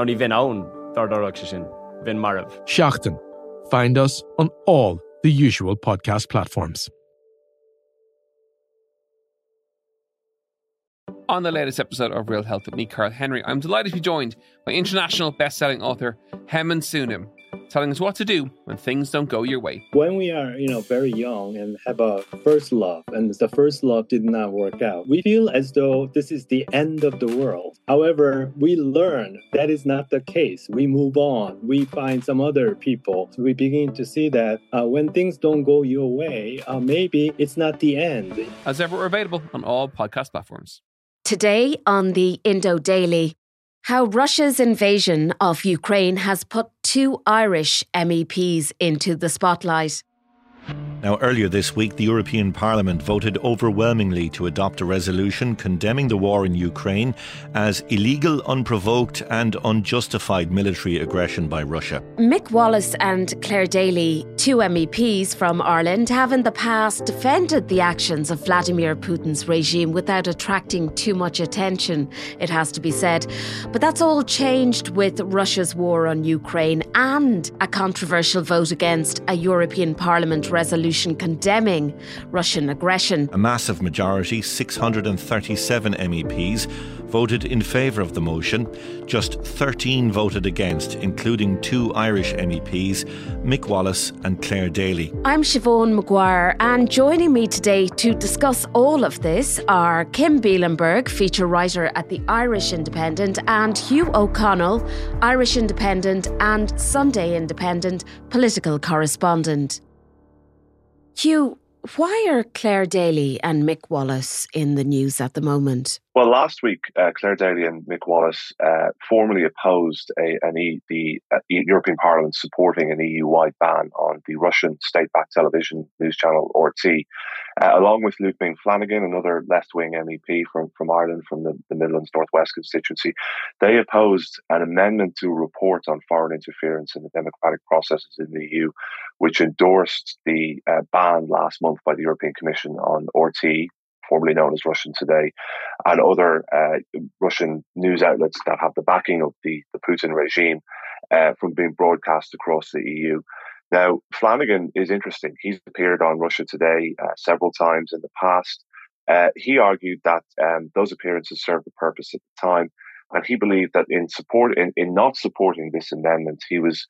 Ná ní bhín own dardarach se sin, bhín marmh. Seaachtain. Find us on all the usual podcast platforms. On the latest episode of Real Health with me, Carl Henry, I'm delighted to be joined by international best-selling author Haemin Sunim, telling us what to do when things don't go your way. When we are, you know, very young and have a first love and the first love did not work out, we feel as though this is the end of the world. However, we learn that is not the case. We move on. We find some other people. So we begin to see that uh, when things don't go your way, uh, maybe it's not the end. As ever, we're available on all podcast platforms. Today on the Indo Daily, how Russia's invasion of Ukraine has put two Irish MEPs into the spotlight. Now, earlier this week, the European Parliament voted overwhelmingly to adopt a resolution condemning the war in Ukraine as illegal, unprovoked, and unjustified military aggression by Russia. Mick Wallace and Clare Daly, two MEPs from Ireland, have in the past defended the actions of Vladimir Putin's regime without attracting too much attention, it has to be said. But that's all changed with Russia's war on Ukraine and a controversial vote against a European Parliament resolution condemning Russian aggression. A massive majority, 637 MEPs, voted in favour of the motion. Just 13 voted against, including two Irish MEPs, Mick Wallace and Clare Daly. I'm Siobhan Maguire, and joining me today to discuss all of this are Kim Bielenberg, feature writer at the Irish Independent, and Hugh O'Connell, Irish Independent and Sunday Independent political correspondent. Hugh, why are Clare Daly and Mick Wallace in the news at the moment? Well, last week, uh, Clare Daly and Mick Wallace uh, formally opposed a, an e, the uh, European Parliament supporting an EU-wide ban on the Russian state-backed television news channel RT, uh, along with Luke Ming Flanagan, another left-wing MEP from, from Ireland, from the, the Midlands Northwest constituency. They opposed an amendment to a report on foreign interference in the democratic processes in the EU, which endorsed the uh, ban last month by the European Commission on RT, formerly known as Russian Today, and other uh, Russian news outlets that have the backing of the, the Putin regime uh, from being broadcast across the EU. Now, Flanagan is interesting. He's appeared on Russia Today uh, several times in the past. Uh, he argued that um, those appearances served a purpose at the time, and he believed that in support in, in not supporting this amendment, he was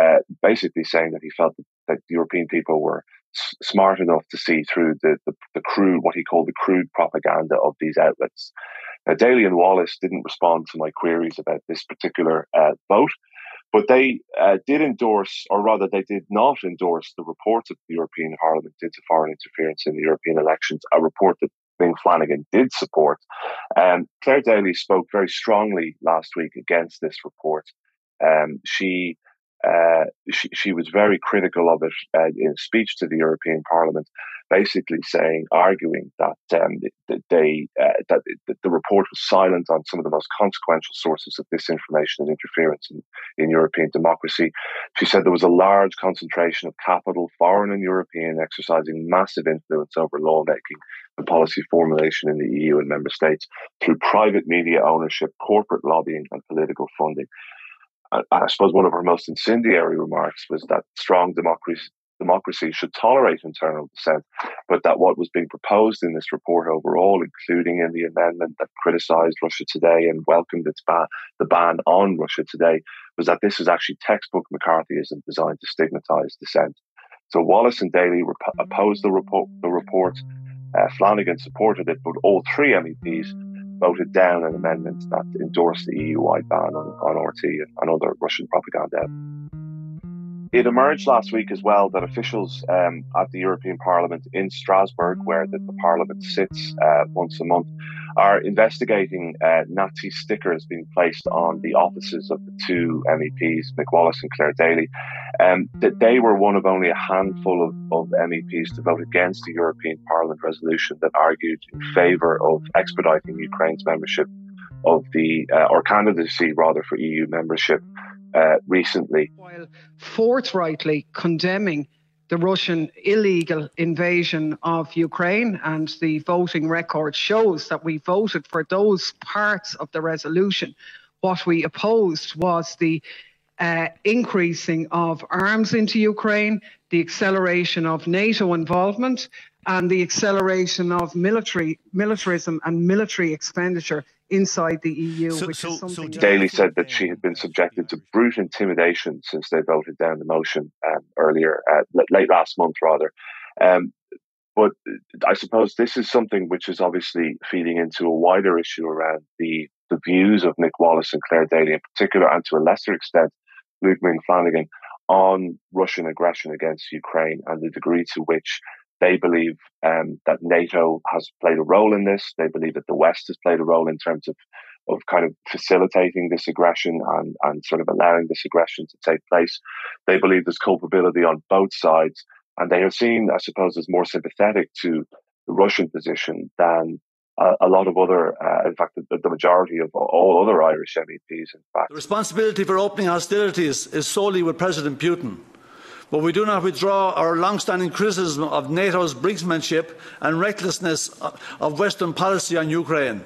uh, basically saying that he felt that, that European people were smart enough to see through the, the, the, crude, what he called the crude propaganda of these outlets. Now, Daly and Wallace didn't respond to my queries about this particular uh, vote, but they uh, did endorse, or rather, they did not endorse the report of the European Parliament into foreign interference in the European elections, a report that Ming Flanagan did support. Um, Clare Daly spoke very strongly last week against this report. Um, she uh, she, she, was very critical of it uh, in a speech to the European Parliament, basically saying, arguing that um, that they uh, that the report was silent on some of the most consequential sources of disinformation and interference in, in European democracy. She said there was a large concentration of capital, foreign and European, exercising massive influence over lawmaking and policy formulation in the EU and member states through private media ownership, corporate lobbying, and political funding. I suppose one of her most incendiary remarks was that strong democracy, democracy should tolerate internal dissent, but that what was being proposed in this report overall, including in the amendment that criticised Russia Today and welcomed its ban, the ban on Russia Today, was that this is actually textbook McCarthyism designed to stigmatise dissent. So Wallace and Daly rep- opposed the report. The report. Uh, Flanagan supported it, but all three MEPs voted down an amendment that endorsed the EU-wide ban on, on RT and, and other Russian propaganda. It emerged last week as well that officials um, at the European Parliament in Strasbourg, where the, the Parliament sits uh, once a month, are investigating uh, Nazi stickers being placed on the offices of the two MEPs, Mick Wallace and Clare Daly. Um, that they were one of only a handful of, of MEPs to vote against the European Parliament resolution that argued in favour of expediting Ukraine's membership of the, uh, or candidacy rather, for EU membership uh, recently. While forthrightly condemning the Russian illegal invasion of Ukraine, and the voting record shows that we voted for those parts of the resolution. What we opposed was the uh, increasing of arms into Ukraine, the acceleration of NATO involvement, and the acceleration of military militarism and military expenditure inside the EU. So, which so, is something so Daly said that she had been subjected to brute intimidation since they voted down the motion um, earlier, uh, late last month, rather. Um, but I suppose this is something which is obviously feeding into a wider issue around the the views of Mick Wallace and Clare Daly in particular, and to a lesser extent, Luke Ming Flanagan, on Russian aggression against Ukraine and the degree to which they believe um, that NATO has played a role in this. They believe that the West has played a role in terms of of kind of facilitating this aggression and, and sort of allowing this aggression to take place. They believe there's culpability on both sides, and they are seen, I suppose, as more sympathetic to the Russian position than a, lot of other, uh, in fact, the, the, majority of all other Irish MEPs, in fact. The responsibility for opening hostilities is solely with President Putin but we do not withdraw our long-standing criticism of NATO's brinksmanship and recklessness of Western policy on Ukraine.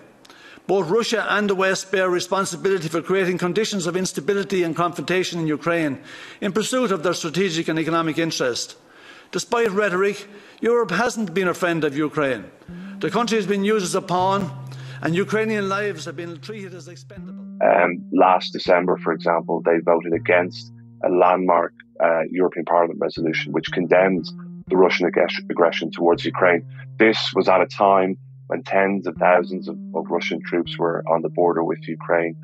Both Russia and the West bear responsibility for creating conditions of instability and confrontation in Ukraine in pursuit of their strategic and economic interest. Despite rhetoric, Europe hasn't been a friend of Ukraine. The country has been used as a pawn, and Ukrainian lives have been treated as expendable. Um, last December, for example, they voted against a landmark uh, European Parliament resolution which condemns the Russian ag- aggression towards Ukraine. This was at a time when tens of thousands of, of Russian troops were on the border with Ukraine.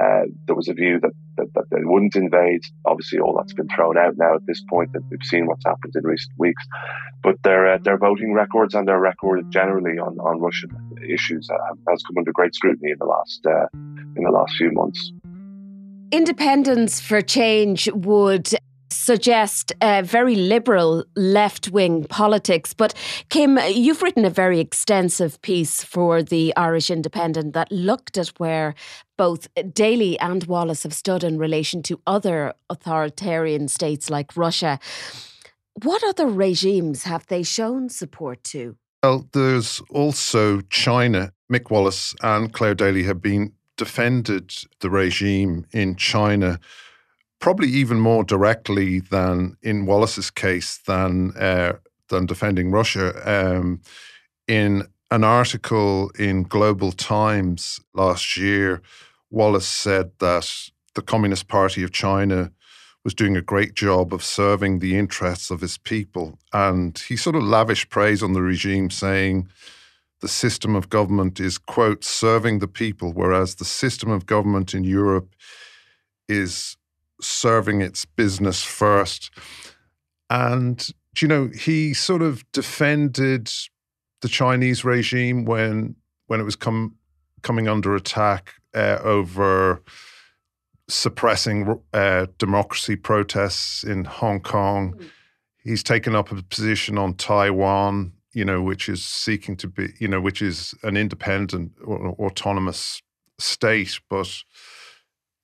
Uh, there was a view that, that, that, they wouldn't invade. Obviously, all that's been thrown out now at this point, that we've seen what's happened in recent weeks. But their uh, their voting records and their record generally on, on Russian issues uh, has come under great scrutiny in the last uh, in the last few months. Independents for Change would suggest a very liberal left wing politics. But Kim, you've written a very extensive piece for the Irish Independent that looked at where both Daly and Wallace have stood in relation to other authoritarian states like Russia. What other regimes have they shown support to? Well, there's also China. Mick Wallace and Clare Daly have been defended the regime in China probably even more directly than in Wallace's case than uh, than defending Russia. Um, in an article in Global Times last year, Wallace said that the Communist Party of China was doing a great job of serving the interests of his people, and he sort of lavished praise on the regime, saying. The system of government is, quote, serving the people, whereas the system of government in Europe is serving its business first. And, you know, he sort of defended the Chinese regime when when it was come, coming under attack uh, over suppressing uh, democracy protests in Hong Kong. Mm. He's taken up a position on Taiwan, you know, which is seeking to be, you know, which is an independent or autonomous state, but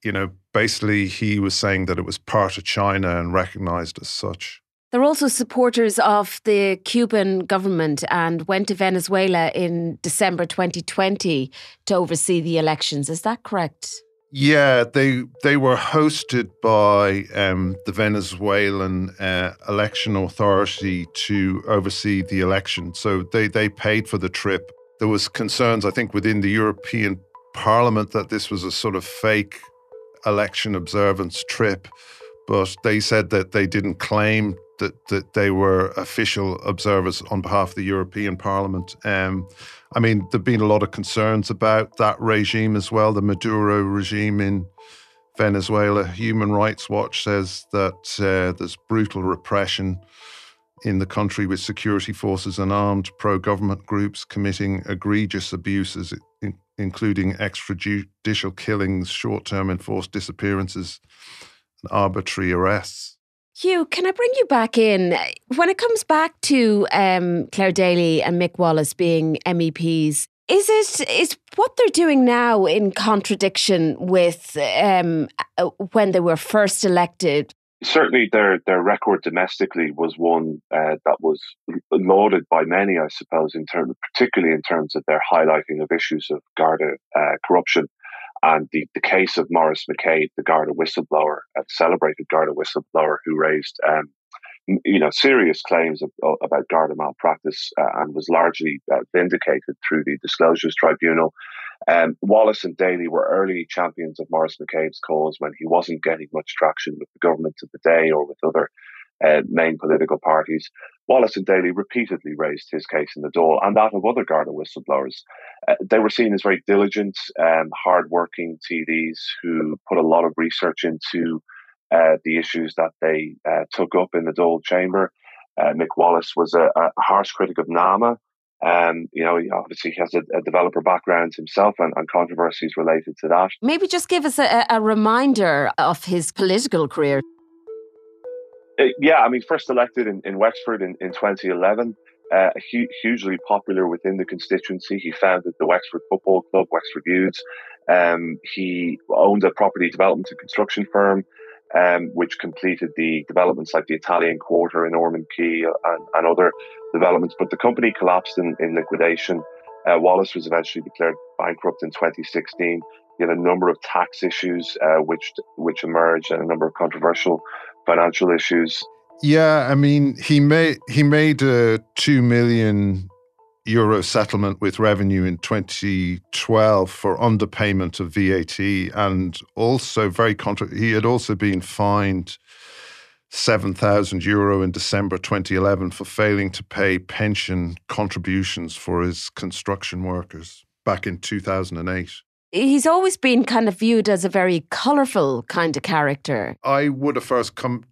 you know, basically he was saying that it was part of China and recognized as such. They're also supporters of the Cuban government and went to Venezuela in December 2020 to oversee the elections. Is that correct? Yeah, they they were hosted by um, the Venezuelan uh, election authority to oversee the election. So they they paid for the trip. There was concerns, I think, within the European Parliament that this was a sort of fake election observance trip, but they said that they didn't claim that, that they were official observers on behalf of the European Parliament. Um, I mean, there've been a lot of concerns about that regime as well, the Maduro regime in Venezuela. Human Rights Watch says that uh, there's brutal repression in the country with security forces and armed pro government groups committing egregious abuses, including extrajudicial killings, short term enforced disappearances, and arbitrary arrests. Hugh, can I bring you back in? When it comes back to um, Clare Daly and Mick Wallace being MEPs, is it is what they're doing now in contradiction with um, uh, when they were first elected? Certainly, their their record domestically was one uh, that was lauded by many, I suppose, in terms, particularly in terms of their highlighting of issues of Garda uh, corruption and the, the case of Maurice McCabe, the Garda whistleblower, a celebrated Garda whistleblower who raised um, you know, serious claims of, about Garda malpractice uh, and was largely uh, vindicated through the Disclosures Tribunal. Um, Wallace and Daly were early champions of Maurice McCabe's cause when he wasn't getting much traction with the government of the day or with other uh, main political parties. Wallace and Daly repeatedly raised his case in the Dáil and that of other Garda whistleblowers. Uh, they were seen as very diligent, um, hard-working TDs who put a lot of research into uh, the issues that they uh, took up in the Dáil chamber. Uh, Mick Wallace was a, a, harsh critic of NAMA. Um, you know, he obviously has a, a developer background himself and, and, controversies related to that. Maybe just give us a, a reminder of his political career. Uh, yeah, I mean, first elected in, in Wexford in, in 2011, uh, hu- hugely popular within the constituency. He founded the Wexford Football Club, Wexford Youths. Um, he owned a property development and construction firm um, which completed the developments like the Italian Quarter in Ormond Quay and, and other developments. But the company collapsed in, in liquidation. Uh, Wallace was eventually declared bankrupt in 2016. He had a number of tax issues uh, which which emerged and a number of controversial financial issues. Yeah, I mean, he made he made a two million euro settlement with revenue in 2012 for underpayment of VAT, and also very contra- he had also been fined 7,000 euro in December 2011 for failing to pay pension contributions for his construction workers back in 2008. He's always been kind of viewed as a very colourful kind of character. I would have first come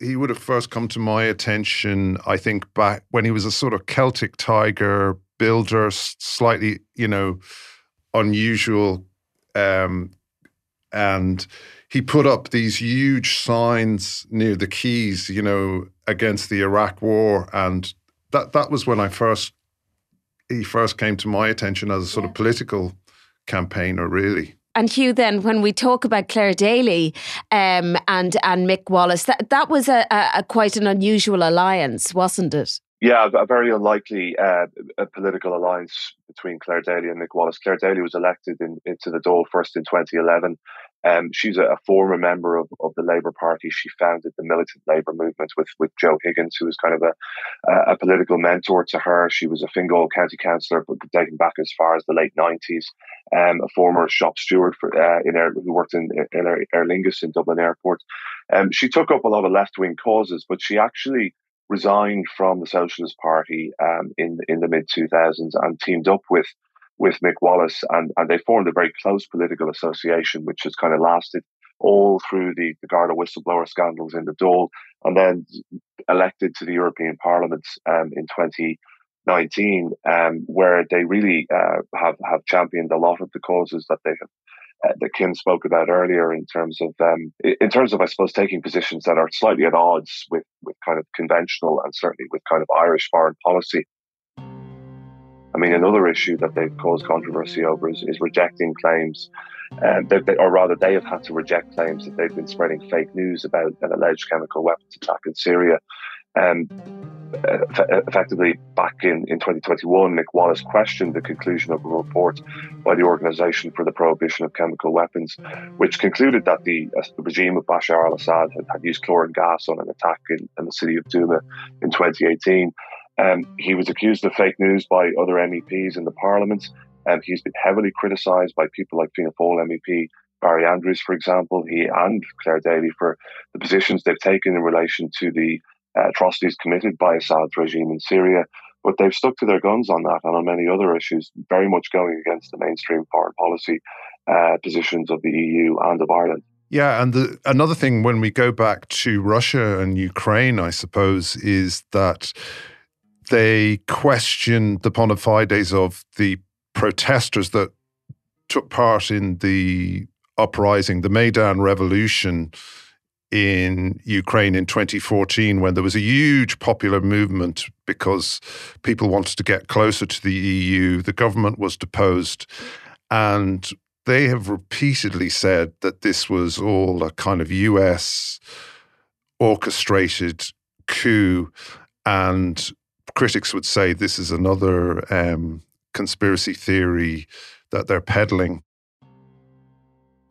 he would have first come to my attention, I think, back when he was a sort of Celtic tiger builder, slightly, you know, unusual. Um, and he put up these huge signs near the quays, you know, against the Iraq War, and that that was when I first he first came to my attention as a sort yeah. of political campaigner, really. And Hugh, then when we talk about Clare Daly um, and and Mick Wallace, that that was a, a, quite an unusual alliance, wasn't it? Yeah, a very unlikely uh, a political alliance between Clare Daly and Mick Wallace. Clare Daly was elected in, into the Dáil first in 2011. Um, she's a, a, former member of, of the Labour Party. She founded the militant Labour movement with, with Joe Higgins, who was kind of a, a, political mentor to her. She was a Fingal County Councillor, but dating back as far as the late 90s. Um, a former shop steward for, uh, in Air, who worked in, in Aer, Aer Lingus in Dublin Airport. Um, she took up a lot of left wing causes, but she actually resigned from the Socialist Party um, in in the mid 2000s and teamed up with with Mick Wallace, and, and they formed a very close political association, which has kind of lasted all through the, the Garda whistleblower scandals in the Dáil, and then elected to the European Parliament um, in 2019, um, where they really uh, have have championed a lot of the causes that they have uh, that Kim spoke about earlier in terms of um, in terms of I suppose taking positions that are slightly at odds with with kind of conventional and certainly with kind of Irish foreign policy. I mean, another issue that they've caused controversy over is, is rejecting claims, um, they, or rather, they have had to reject claims that they've been spreading fake news about an alleged chemical weapons attack in Syria. Um, effectively, back in, in 2021, Mick Wallace questioned the conclusion of a report by the Organization for the Prohibition of Chemical Weapons, which concluded that the uh, regime of Bashar al Assad had, had, used chlorine gas on an attack in, in the city of Douma in 2018. Um, he was accused of fake news by other MEPs in the Parliament. Um, he's been heavily criticised by people like Fianna Fáil MEP Barry Andrews, for example, he and Clare Daly for the positions they've taken in relation to the uh, atrocities committed by Assad's regime in Syria. But they've stuck to their guns on that and on many other issues, very much going against the mainstream foreign policy uh, positions of the EU and of Ireland. Yeah, and the, another thing when we go back to Russia and Ukraine, I suppose, is that they questioned the bona fides of the protesters that took part in the uprising, the Maidan Revolution in Ukraine in 2014 when there was a huge popular movement because people wanted to get closer to the EU. The government was deposed. And they have repeatedly said that this was all a kind of US orchestrated coup. And critics would say this is another um, conspiracy theory that they're peddling.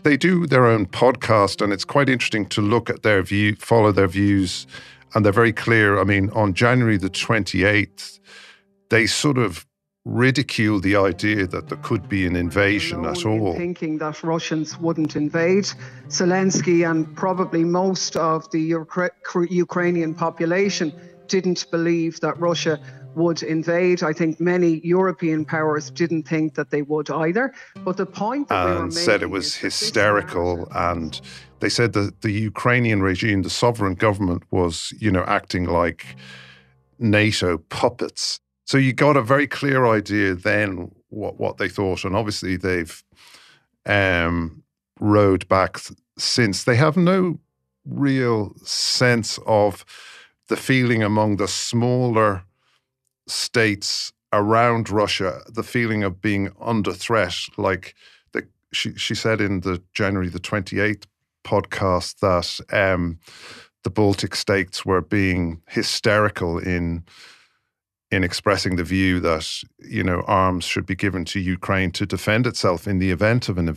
They do their own podcast, and it's quite interesting to look at their view, follow their views, and they're very clear. I mean, on January the 28th, they sort of ridicule the idea that there could be an invasion at all. Thinking that Russians wouldn't invade. Zelensky and probably most of the Ukra- Ukrainian population didn't believe that Russia would invade. I think many European powers didn't think that they would either. But the point and said it was hysterical, and they said that the Ukrainian regime, the sovereign government, was you know acting like NATO puppets. So you got a very clear idea then what what they thought, and obviously they've um, rode back since. They have no real sense of the feeling among the smaller states around Russia, the feeling of being under threat, like the, she she said in the January the twenty eighth podcast that um, the Baltic states were being hysterical in in expressing the view that you know arms should be given to Ukraine to defend itself in the event of an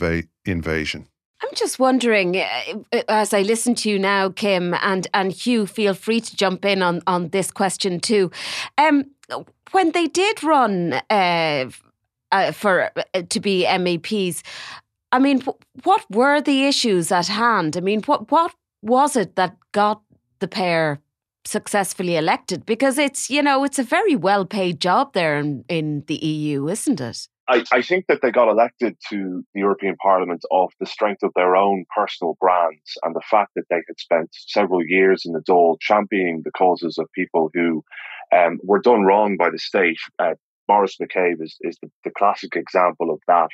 invasion. I'm just wondering, uh, uh, as I listen to you now, Kim and and Hugh, feel free to jump in on on this question too. Um, when they did run uh, uh, for uh, to be MEPs, I mean, what were the issues at hand? I mean, what what was it that got the pair successfully elected? Because it's you know it's a very well paid job there in, in the EU, isn't it? I, I, think that they got elected to the European Parliament off the strength of their own personal brands and the fact that they had spent several years in the Dáil championing the causes of people who um, were done wrong by the state. Uh, Maurice McCabe is, is the, the, classic example of that.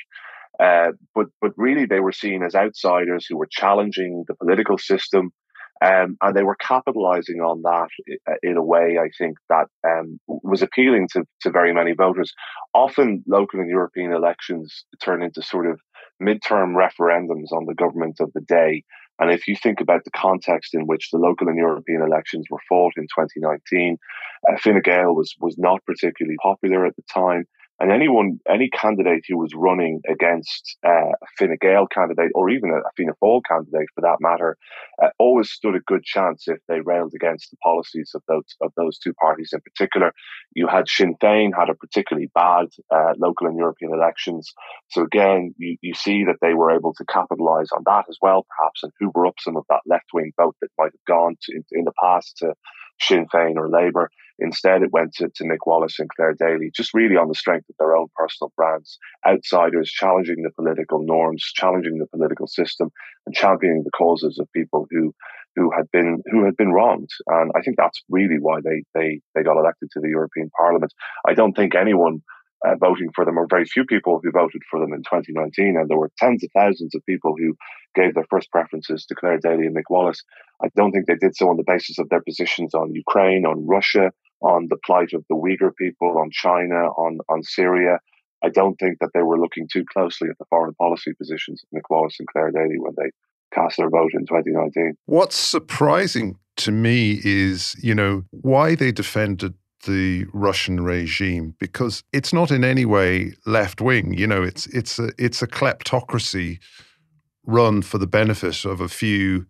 Uh, but but really, they were seen as outsiders who were challenging the political system, um, and they were capitalizing on that in a way, I think, that um, was appealing to, to very many voters. Often, local and European elections turn into sort of midterm referendums on the government of the day. And if you think about the context in which the local and European elections were fought in 2019, uh, Fine Gael was, was not particularly popular at the time. And anyone, any candidate who was running against uh, a Fine Gael candidate, or even a, a Fianna Fáil candidate for that matter, uh, always stood a good chance if they railed against the policies of those of those two parties in particular. You had Sinn Féin had a particularly bad uh, local and European elections, so again, you, you see that they were able to capitalise on that as well, perhaps, and hoover up some of that left wing vote that might have gone to, in, in the past to Sinn Féin or Labour. Instead, it went to, to Mick Wallace and Clare Daly, just really on the strength of their own personal brands, outsiders challenging the political norms, challenging the political system, and championing the causes of people who who had been who had been wronged. And I think that's really why they they they got elected to the European Parliament. I don't think anyone uh, voting for them, or very few people who voted for them in 2019. And there were tens of thousands of people who gave their first preferences to Clare Daly and Mick Wallace. I don't think they did so on the basis of their positions on Ukraine, on Russia, on the plight of the Uyghur people, on China, on, on Syria. I don't think that they were looking too closely at the foreign policy positions of Mick Wallace and Clare Daly when they cast their vote in 2019. What's surprising to me is, you know, why they defended the Russian regime because it's not in any way left wing. You know, it's it's a it's a kleptocracy run for the benefit of a few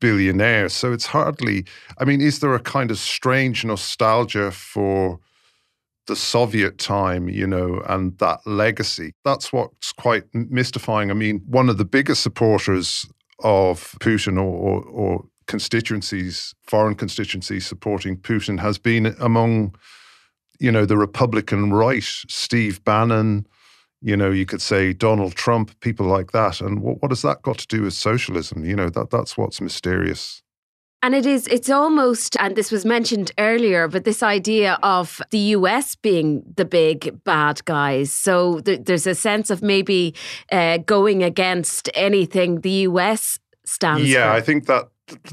billionaires. So it's hardly. I mean, is there a kind of strange nostalgia for the Soviet time, you know, and that legacy? That's what's quite mystifying. I mean, one of the biggest supporters of Putin or, or, or constituencies, foreign constituencies supporting Putin has been among, you know, the Republican right, Steve Bannon, you know, you could say Donald Trump, people like that. And what, what has that got to do with socialism? You know, that that's what's mysterious. And it is, it's almost, and this was mentioned earlier, but this idea of the US being the big bad guys. So th- there's a sense of maybe uh, going against anything the US stands for yeah, for. I think that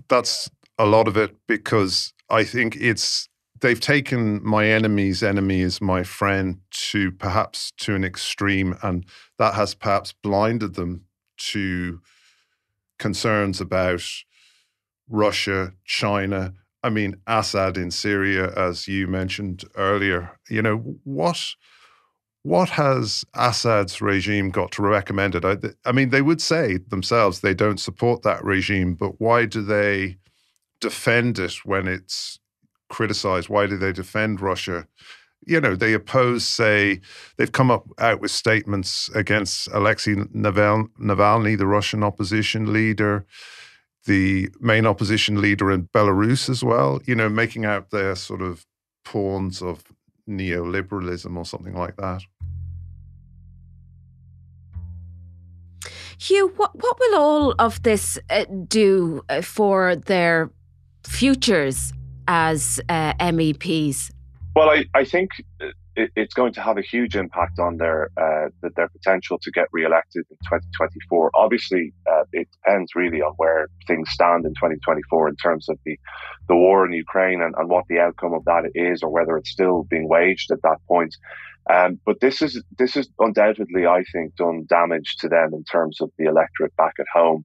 that's a lot of it because I think it's they've taken my enemy's enemy is my friend to perhaps to an extreme, and that has perhaps blinded them to concerns about Russia, China. I mean, Assad in Syria, as you mentioned earlier. You know what? What has Assad's regime got to recommend it? I, I mean, they would say themselves they don't support that regime, but why do they defend it when it's criticized? Why do they defend Russia? You know, they oppose, say, they've come up out with statements against Alexei Navalny, the Russian opposition leader, the main opposition leader in Belarus as well, you know, making out their sort of pawns of neoliberalism or something like that. Hugh, what, what will all of this uh, do uh, for their futures as uh, MEPs? Well, I, I think it, it's going to have a huge impact on their uh, their potential to get re-elected in 2024. Obviously, uh, it depends really on where things stand in 2024 in terms of the the war in Ukraine and, and what the outcome of that is, or whether it's still being waged at that point. Um, but this is this is undoubtedly, I think, done damage to them in terms of the electorate back at home.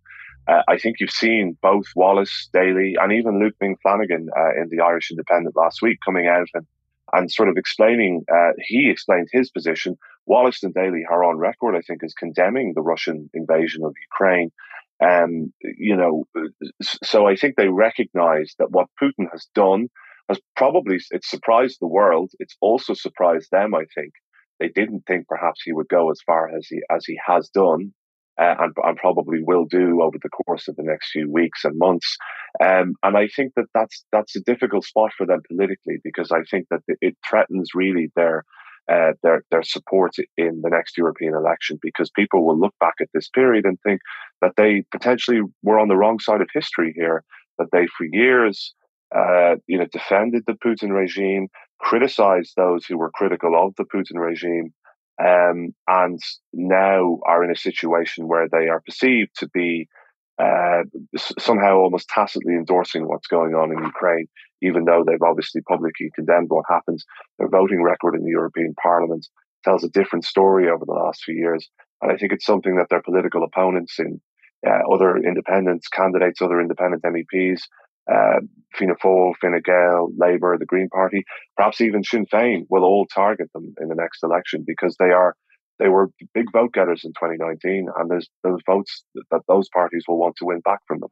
Uh, I think you've seen both Wallace Daly and even Luke Ming Flanagan uh, in the Irish Independent last week coming out and and sort of explaining, uh, he explained his position. Wallace and Daly are on record, I think, as condemning the Russian invasion of Ukraine. Um, you know, so I think they recognize that what Putin has done has probably it's surprised the world. It's also surprised them. I think they didn't think perhaps he would go as far as he as he has done, uh, and, and, probably will do over the course of the next few weeks and months. Um, and I think that that's that's a difficult spot for them politically because I think that it threatens really their uh, their their support in the next European election because people will look back at this period and think that they potentially were on the wrong side of history here. That they for years, uh, you know, defended the Putin regime, criticized those who were critical of the Putin regime, um, and now are in a situation where they are perceived to be uh, somehow almost tacitly endorsing what's going on in Ukraine, even though they've obviously publicly condemned what happens. Their voting record in the European Parliament tells a different story over the last few years. And I think it's something that their political opponents in uh, other independents, candidates, other independent MEPs uh, Fianna Fáil, Fine Gael, Labour, the Green Party, perhaps even Sinn Féin will all target them in the next election because they are they were big vote getters in 2019, and there's those votes that those parties will want to win back from them.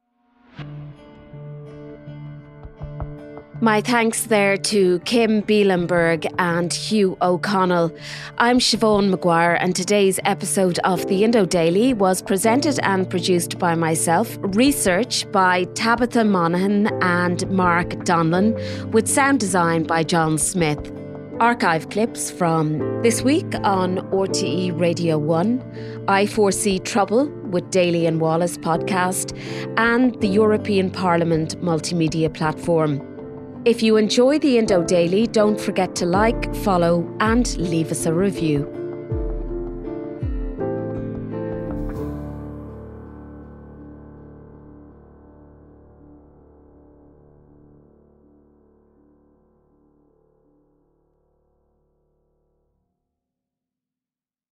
My thanks there to Kim Bielenberg and Hugh O'Connell. I'm Siobhan Maguire, and today's episode of the Indo Daily was presented and produced by myself, research by Tabitha Monaghan and Mark Donlan, with sound design by John Smith. Archive clips from this week on RTE Radio 1, I Foresee Trouble with Daly and Wallace podcast, and the European Parliament multimedia platform. If you enjoy the Indo Daily, don't forget to like, follow, and leave us a review.